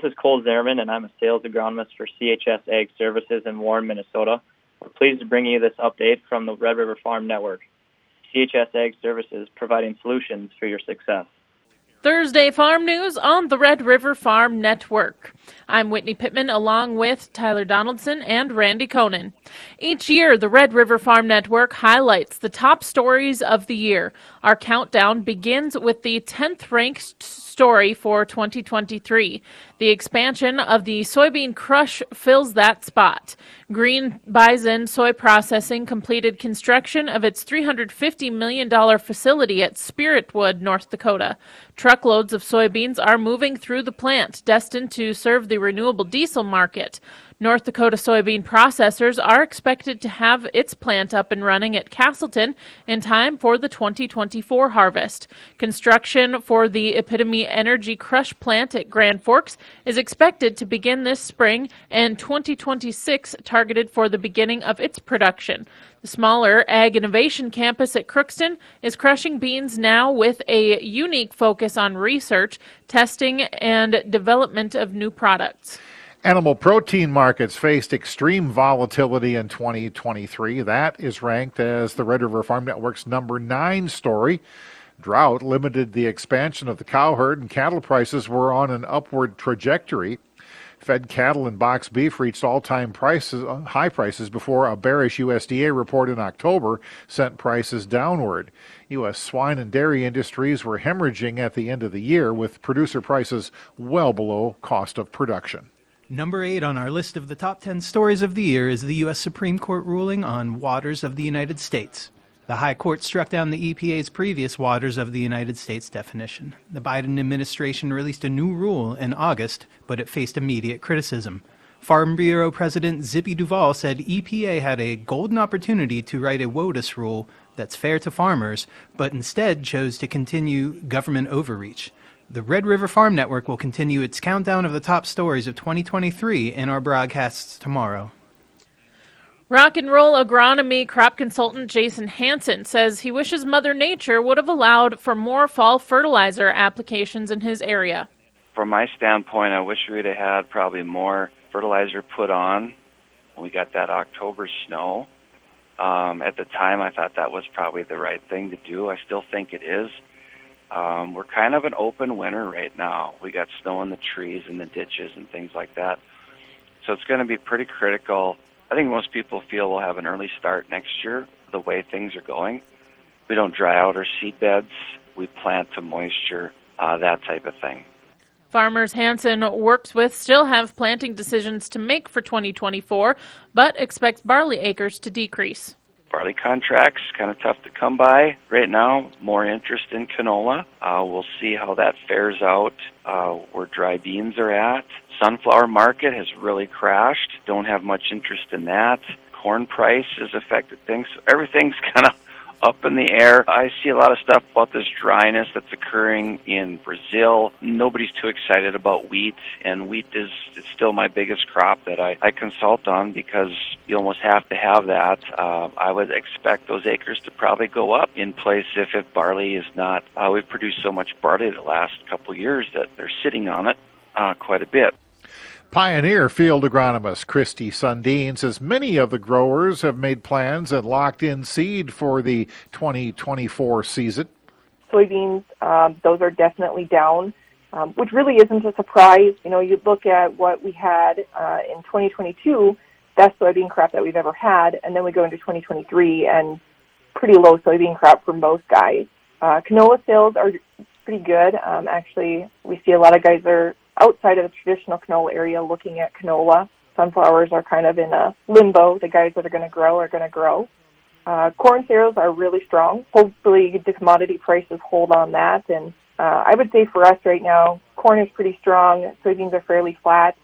This is Cole Zerman, and I'm a sales agronomist for CHS Ag Services in Warren, Minnesota. We're pleased to bring you this update from the Red River Farm Network. CHS Ag Services providing solutions for your success. Thursday Farm News on the Red River Farm Network. I'm Whitney Pittman along with Tyler Donaldson and Randy Koenen. Each year, the Red River Farm Network highlights the top stories of the year. Our countdown begins with the 10th ranked story for 2023. The expansion of the soybean crush fills that spot. Green Bison Soy Processing completed construction of its $350 million facility at Spiritwood, North Dakota. Truckloads of soybeans are moving through the plant, destined to serve the renewable diesel market. North Dakota soybean processors are expected to have its plant up and running at Casselton in time for the 2024 harvest. Construction for the Epitome Energy Crush plant at Grand Forks is expected to begin this spring and 2026 targeted for the beginning of its production. The smaller Ag Innovation campus at Crookston is crushing beans now with a unique focus on research, testing, and development of new products. Animal protein markets faced extreme volatility in 2023. That is ranked as the Red River Farm Network's number nine story. Drought limited the expansion of the cow herd, and cattle prices were on an upward trajectory. Fed cattle and box beef reached all-time prices, uh, high prices before a bearish USDA report in October sent prices downward. U.S. swine and dairy industries were hemorrhaging at the end of the year, with producer prices well below cost of production. Number eight on our list of the top 10 stories of the year is the U.S. Supreme Court ruling on waters of the United States. The High Court struck down the EPA's previous waters of the United States definition. The Biden administration released a new rule in August, but it faced immediate criticism. Farm Bureau President Zippy Duval said EPA had a golden opportunity to write a WOTUS rule that's fair to farmers, but instead chose to continue government overreach. The Red River Farm Network will continue its countdown of the top stories of 2023 in our broadcasts tomorrow. Rock and roll agronomy crop consultant Jason Hanson says he wishes Mother Nature would have allowed for more fall fertilizer applications in his area. From my standpoint, I wish we'd have had probably more fertilizer put on when we got that October snow. Um, at the time, I thought that was probably the right thing to do. I still think it is. Um, we're kind of an open winter right now. We got snow in the trees and the ditches and things like that. So it's going to be pretty critical. I think most people feel we'll have an early start next year, the way things are going. We don't dry out our seed beds. We plant to moisture, uh, that type of thing. Farmers Hanson works with still have planting decisions to make for 2024, but expects barley acres to decrease barley contracts kind of tough to come by right now. More interest in canola. Uh, we'll see how that fares out. Uh, where dry beans are at. Sunflower market has really crashed. Don't have much interest in that. Corn price has affected things. So everything's kind of up in the air. I see a lot of stuff about this dryness that's occurring in Brazil. Nobody's too excited about wheat, and wheat is, is still my biggest crop that I, I consult on because you almost have to have that. Uh, I would expect those acres to probably go up in place if, if barley is not. Uh, we've produced so much barley the last couple years that they're sitting on it uh, quite a bit. Pioneer field agronomist Christy Sundin says many of the growers have made plans and locked in seed for the 2024 season. Soybeans, um, those are definitely down, um, which really isn't a surprise. You know, you look at what we had uh, in 2022, best soybean crop that we've ever had, and then we go into 2023 and pretty low soybean crop for most guys. Uh, canola sales are pretty good. Um, actually, we see a lot of guys are outside of the traditional canola area looking at canola. Sunflowers are kind of in a limbo. The guys that are going to grow are going to grow. Uh, corn sales are really strong. Hopefully, the commodity prices hold on that. And uh, I would say for us right now, corn is pretty strong. Soybeans are fairly flat,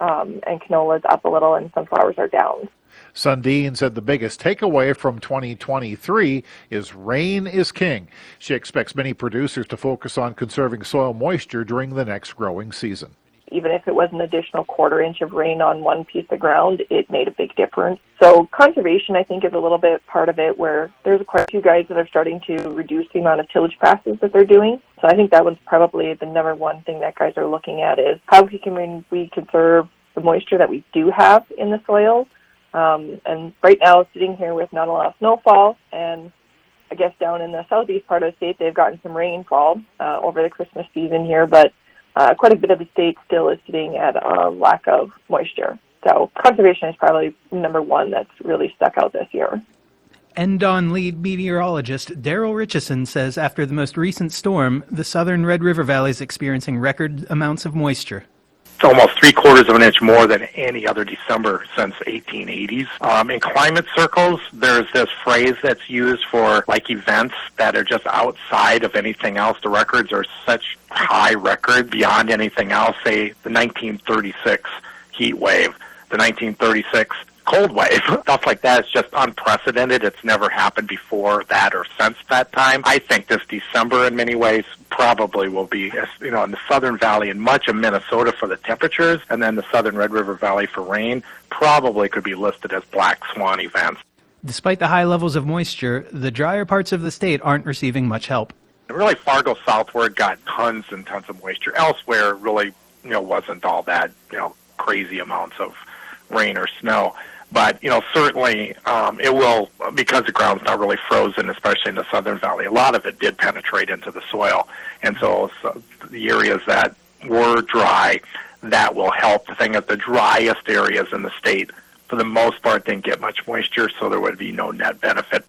um, and canola is up a little, and sunflowers are down. Sundin said the biggest takeaway from 2023 is rain is king. She expects many producers to focus on conserving soil moisture during the next growing season. even if it was an additional quarter inch of rain on one piece of ground, it made a big difference. So conservation, I think, is a little bit part of it where there's quite a few guys that are starting to reduce the amount of tillage passes that they're doing. So I think that was probably the number one thing that guys are looking at is how can we conserve the moisture that we do have in the soil. Um, and right now, sitting here with not a lot of snowfall and I guess down in the southeast part of the state, they've gotten some rainfall uh, over the Christmas season here, but uh, quite a bit of the state still is sitting at a lack of moisture. So conservation is probably number one that's really stuck out this year. And NDAWN lead meteorologist Daryl Ritchison says after the most recent storm, the southern Red River Valley is experiencing record amounts of moisture. It's almost three quarters of an inch more than any other December since 1880s. Um, in climate circles, there's this phrase that's used for like events that are just outside of anything else. The records are such high record beyond anything else. Say the 1936 heat wave, the 1936 cold wave. Stuff like that is just unprecedented. It's never happened before that or since that time. I think this December, in many ways, probably will be, you know, in the Southern Valley and much of Minnesota for the temperatures, and then the Southern Red River Valley for rain, probably could be listed as black swan events. Despite the high levels of moisture, the drier parts of the state aren't receiving much help. Really, Fargo southward got tons and tons of moisture. Elsewhere, really, you know, wasn't all that, you know, crazy amounts of rain or snow. But you know, certainly um, it will because the ground's not really frozen, especially in the Southern Valley. A lot of it did penetrate into the soil, and so, so the areas that were dry, that will help. The thing is, the driest areas in the state, for the most part, didn't get much moisture, so there would be no net benefit.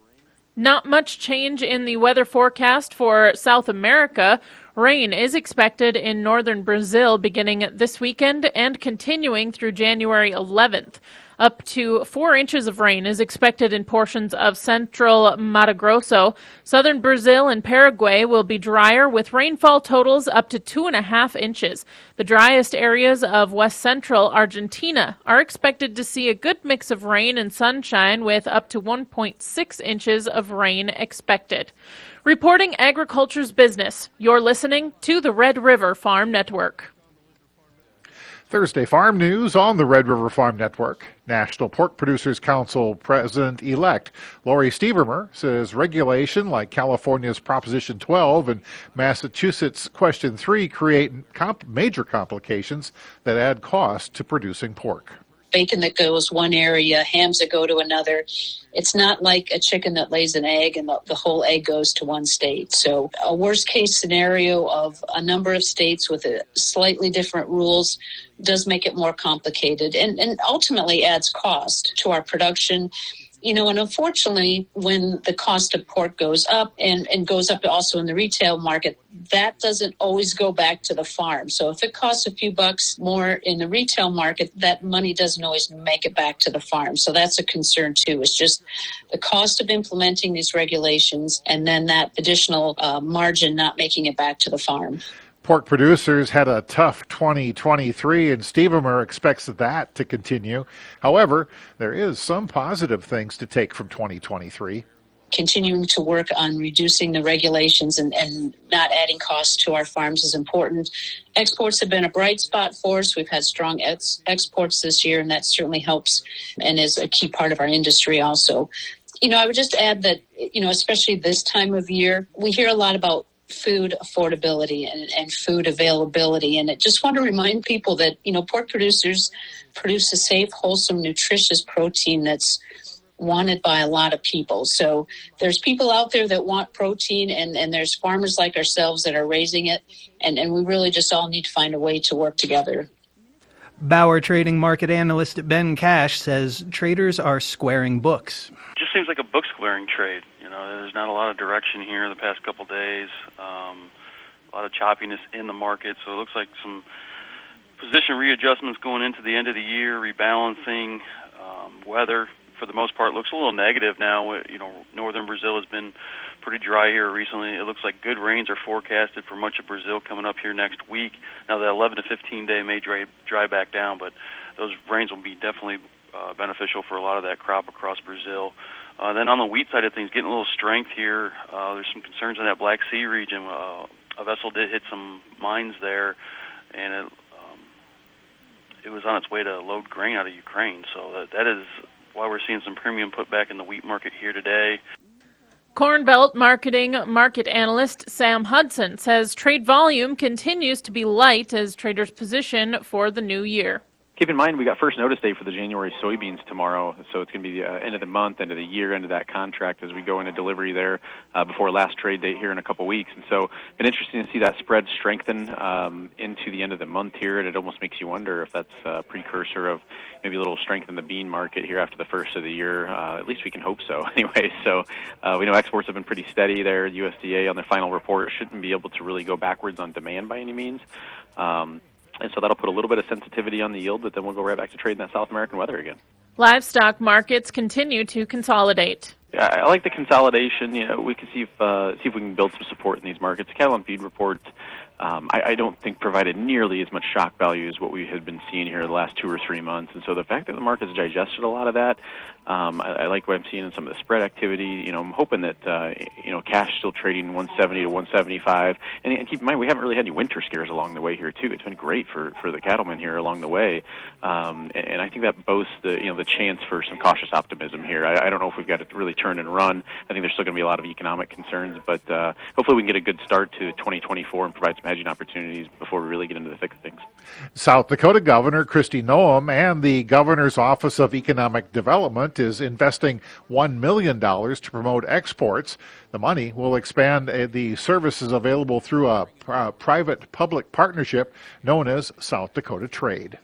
Not much change in the weather forecast for South America. Rain is expected in northern Brazil beginning this weekend and continuing through January 11th. Up to four inches of rain is expected in portions of central Mato Grosso. Southern Brazil and Paraguay will be drier with rainfall totals up to two and a half inches. The driest areas of west central Argentina are expected to see a good mix of rain and sunshine with up to 1.6 inches of rain expected. Reporting agriculture's business, you're listening to the Red River Farm Network. Thursday Farm News on the Red River Farm Network. National Pork Producers Council President elect Lori Stevermer says regulation like California's Proposition 12 and Massachusetts Question 3 create comp- major complications that add cost to producing pork bacon that goes one area, hams that go to another. It's not like a chicken that lays an egg and the, the, whole egg goes to one state. So, a worst case scenario of a number of states with slightly different rules does make it more complicated and, and ultimately adds cost to our production you know, and unfortunately, when the cost of pork goes up and, and goes up also in the retail market, that doesn't always go back to the farm. So if it costs a few bucks more in the retail market, that money doesn't always make it back to the farm. So that's a concern too. It's just the cost of implementing these regulations and then that additional uh, margin not making it back to the farm. Pork producers had a tough 2023, and Stevermer expects that to continue. However, there is some positive things to take from 2023 continuing to work on reducing the regulations and, and not adding costs to our farms is important. Exports have been a bright spot for us. We've had strong ex- exports this year, and that certainly helps and is a key part of our industry also. You know, I would just add that, you know, especially this time of year, we hear a lot about food affordability and, and food availability. And I just want to remind people that, you know, pork producers produce a safe, wholesome, nutritious protein that's wanted by a lot of people. So there's people out there that want protein and, and there's farmers like ourselves that are raising it. And, and we really just all need to find a way to work together. Bauer trading market analyst Ben Cash says traders are squaring books. Just seems like a book squaring trade. Know, there's not a lot of direction here the past couple days. Um, a lot of choppiness in the market, so it looks like some position readjustments going into the end of the year, rebalancing. Um, weather, for the most part, looks a little negative now. You know, northern Brazil has been pretty dry here recently. It looks like good rains are forecasted for much of Brazil coming up here next week. Now, the 11 to 15 day may dry, dry back down, but those rains will be definitely uh, beneficial for a lot of that crop across Brazil. Uh, then on the wheat side of things, getting a little strength here. Uh, there's some concerns in that Black Sea region. Uh, a vessel did hit some mines there, and it um, it was on its way to load grain out of Ukraine. So that, that is why we're seeing some premium put back in the wheat market here today. Corn Belt marketing market analyst Sam Hudson says trade volume continues to be light as traders position for the new year keep in mind we got first notice day for the January soybeans tomorrow, so it's going to be the uh, end of the month, end of the year, end of that contract as we go into delivery there uh, before last trade date here in a couple weeks. And so, been interesting to see that spread strengthen um, into the end of the month here, and it almost makes you wonder if that's a precursor of maybe a little strength in the bean market here after the first of the year. Uh, at least we can hope so, anyway. So uh, we know exports have been pretty steady there. USDA on their final report shouldn't be able to really go backwards on demand by any means. Um, and so that'll put a little bit of sensitivity on the yield, but then we'll go right back to trading that South American weather again. Livestock markets continue to consolidate. I like the consolidation. You know, we can see if uh, see if we can build some support in these markets. The cattle and feed report um, I, I don't think provided nearly as much shock value as what we had been seeing here the last two or three months. And so the fact that the market's digested a lot of that, um, I, I like what I'm seeing in some of the spread activity. You know, I'm hoping that uh, you know cash still trading 170 to 175. And, and keep in mind, we haven't really had any winter scares along the way here too. It's been great for for the cattlemen here along the way, um, and, and I think that boasts the you know the chance for some cautious optimism here. I, I don't know if we've got to really turn and run. I think there's still going to be a lot of economic concerns, but uh, hopefully we can get a good start to 2024 and provide some hedging opportunities before we really get into the thick of things. South Dakota Governor Kristi Noem and the Governor's Office of Economic Development is investing $1 million to promote exports. The money will expand uh, the services available through a private public partnership known as South Dakota Trade.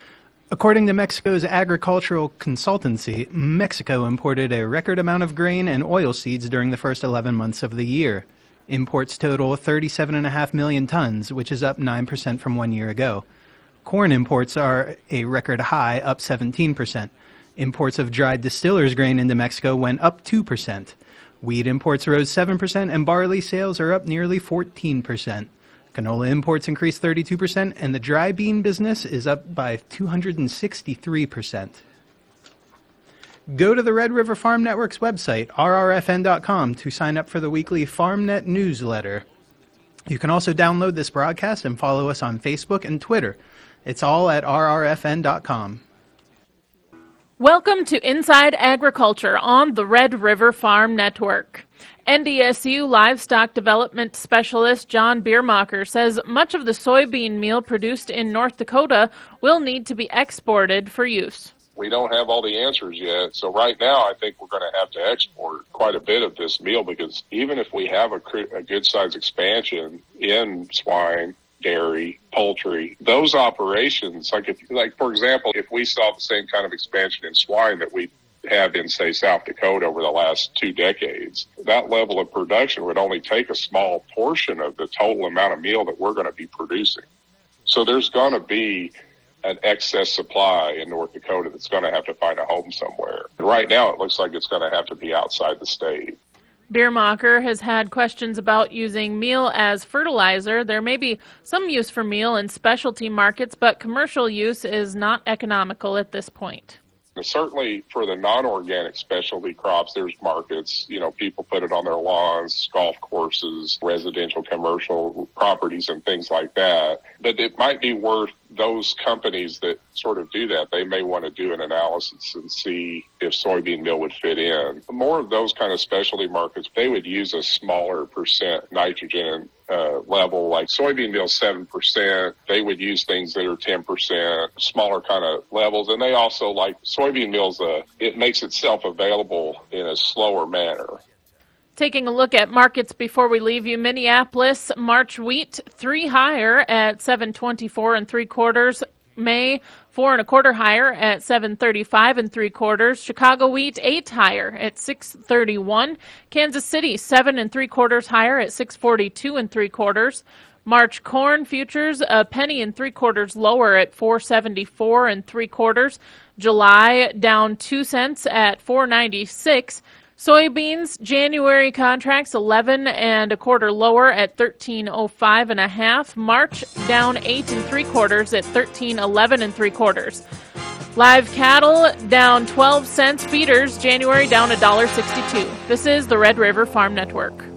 According to Mexico's agricultural consultancy, Mexico imported a record amount of grain and oil seeds during the first 11 months of the year. Imports total 37.5 million tons, which is up 9% from one year ago. Corn imports are a record high, up 17%. Imports of dried distiller's grain into Mexico went up 2%. Wheat imports rose 7%, and barley sales are up nearly 14%. Canola imports increased 32%, and the dry bean business is up by 263%. Go to the Red River Farm Network's website, rrfn.com, to sign up for the weekly FarmNet newsletter. You can also download this broadcast and follow us on Facebook and Twitter. It's all at rrfn.com. Welcome to Inside Agriculture on the Red River Farm Network. NDSU livestock development specialist John Biermacher says much of the soybean meal produced in North Dakota will need to be exported for use we don't have all the answers yet. So right now, I think we're going to have to export quite a bit of this meal because even if we have a, a good size expansion in swine, dairy, poultry, those operations, like if, like for example, if we saw the same kind of expansion in swine that we have in say South Dakota over the last two decades, that level of production would only take a small portion of the total amount of meal that we're going to be producing. So there's going to be an excess supply in North Dakota that's going to have to find a home somewhere. And right now, it looks like it's going to have to be outside the state. Biermacher has had questions about using meal as fertilizer. There may be some use for meal in specialty markets, but commercial use is not economical at this point certainly for the non-organic specialty crops, there's markets. You know, people put it on their lawns, golf courses, residential, commercial properties, and things like that. But it might be worth those companies that sort of do that. They may want to do an analysis and see if soybean meal would fit in. More of those kind of specialty markets, they would use a smaller percent nitrogen uh, level, like soybean meal seven percent. They would use things that are ten percent, smaller kind of levels, and they also like soybean meals. Uh, it makes itself available in a slower manner. Taking a look at markets before we leave you, Minneapolis March wheat three higher at seven twenty four and three quarters. May four and a quarter higher at 735 and three quarters. Chicago wheat eight higher at 631. Kansas City seven and three quarters higher at 642 and three quarters. March corn futures a penny and three quarters lower at 474 and three quarters. July down two cents at 496. Soybeans January contracts 11 and a quarter lower at 1305 and a half. March down 8 and 3 quarters at 1311 and 3 quarters. Live cattle down 12 cents. Feeders January down $1.62. This is the Red River Farm Network.